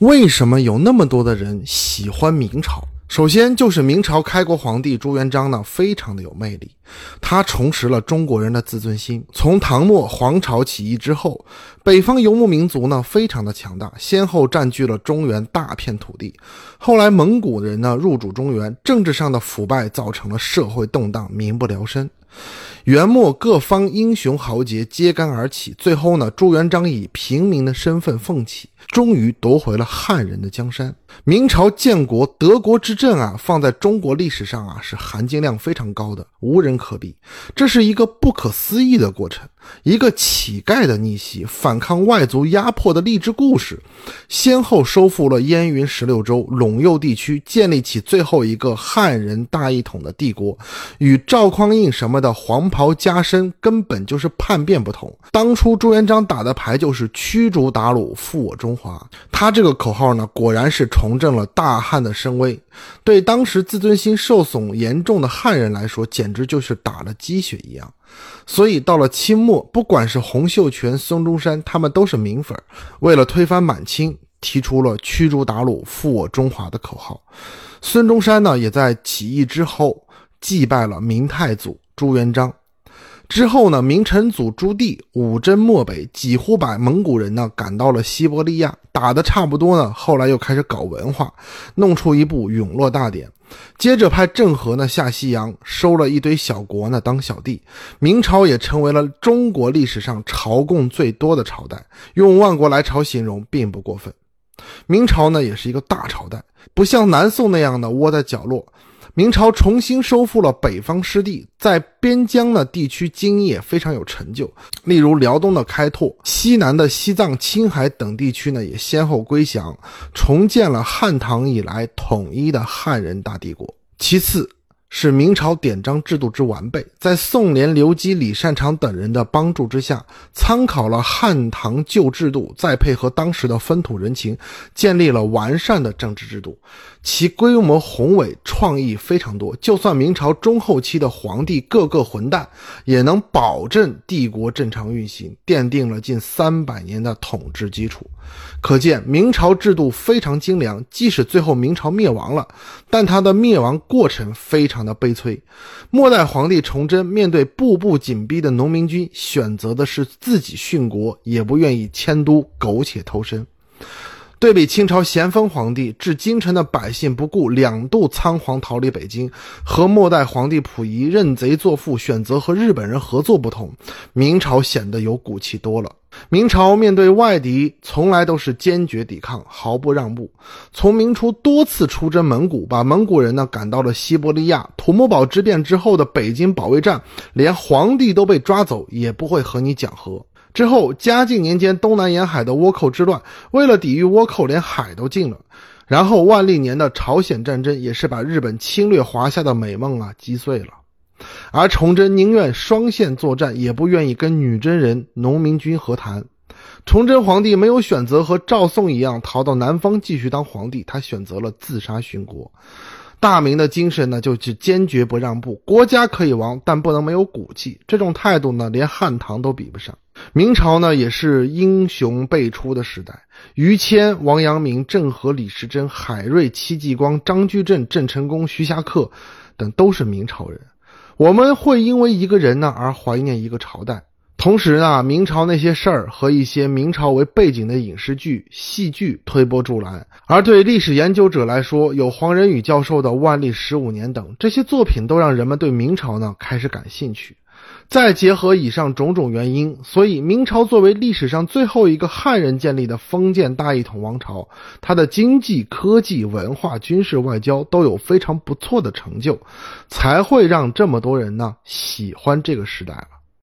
为什么有那么多的人喜欢明朝？首先就是明朝开国皇帝朱元璋呢，非常的有魅力，他重拾了中国人的自尊心。从唐末黄巢起义之后，北方游牧民族呢非常的强大，先后占据了中原大片土地。后来蒙古人呢入主中原，政治上的腐败造成了社会动荡，民不聊生。元末各方英雄豪杰揭竿而起，最后呢，朱元璋以平民的身份奋起，终于夺回了汉人的江山。明朝建国，德国之政啊，放在中国历史上啊，是含金量非常高的，无人可比。这是一个不可思议的过程，一个乞丐的逆袭，反抗外族压迫的励志故事。先后收复了燕云十六州、陇右地区，建立起最后一个汉人大一统的帝国，与赵匡胤什么的黄。袍加身根本就是叛变不同。当初朱元璋打的牌就是驱逐鞑虏，复我中华。他这个口号呢，果然是重振了大汉的声威。对当时自尊心受损严重的汉人来说，简直就是打了鸡血一样。所以到了清末，不管是洪秀全、孙中山，他们都是明粉。为了推翻满清，提出了驱逐鞑虏，复我中华的口号。孙中山呢，也在起义之后祭拜了明太祖朱元璋。之后呢，明成祖朱棣五征漠北，几乎把蒙古人呢赶到了西伯利亚，打得差不多呢。后来又开始搞文化，弄出一部《永乐大典》，接着派郑和呢下西洋，收了一堆小国呢当小弟。明朝也成为了中国历史上朝贡最多的朝代，用万国来朝形容并不过分。明朝呢也是一个大朝代，不像南宋那样的窝在角落。明朝重新收复了北方失地，在边疆的地区经营也非常有成就，例如辽东的开拓，西南的西藏、青海等地区呢也先后归降，重建了汉唐以来统一的汉人大帝国。其次。是明朝典章制度之完备，在宋濂、刘基、李善长等人的帮助之下，参考了汉唐旧制度，再配合当时的风土人情，建立了完善的政治制度。其规模宏伟，创意非常多。就算明朝中后期的皇帝个个混蛋，也能保证帝国正常运行，奠定了近三百年的统治基础。可见明朝制度非常精良，即使最后明朝灭亡了，但它的灭亡过程非常常的悲催。末代皇帝崇祯面对步步紧逼的农民军，选择的是自己殉国，也不愿意迁都，苟且偷生。对比清朝咸丰皇帝置京城的百姓不顾，两度仓皇逃离北京，和末代皇帝溥仪认贼作父，选择和日本人合作不同，明朝显得有骨气多了。明朝面对外敌，从来都是坚决抵抗，毫不让步。从明初多次出征蒙古，把蒙古人呢赶到了西伯利亚。土木堡之变之后的北京保卫战，连皇帝都被抓走，也不会和你讲和。之后，嘉靖年间东南沿海的倭寇之乱，为了抵御倭寇，连海都禁了。然后万历年的朝鲜战争，也是把日本侵略华夏的美梦啊击碎了。而崇祯宁愿双线作战，也不愿意跟女真人、农民军和谈。崇祯皇帝没有选择和赵宋一样逃到南方继续当皇帝，他选择了自杀殉国。大明的精神呢，就是坚决不让步，国家可以亡，但不能没有骨气。这种态度呢，连汉唐都比不上。明朝呢，也是英雄辈出的时代，于谦、王阳明、郑和、李时珍、海瑞、戚继光、张居正、郑成功、徐霞客等都是明朝人。我们会因为一个人呢而怀念一个朝代。同时呢，明朝那些事儿和一些明朝为背景的影视剧、戏剧推波助澜，而对历史研究者来说，有黄仁宇教授的《万历十五年》等这些作品，都让人们对明朝呢开始感兴趣。再结合以上种种原因，所以明朝作为历史上最后一个汉人建立的封建大一统王朝，它的经济、科技、文化、军事、外交都有非常不错的成就，才会让这么多人呢喜欢这个时代了。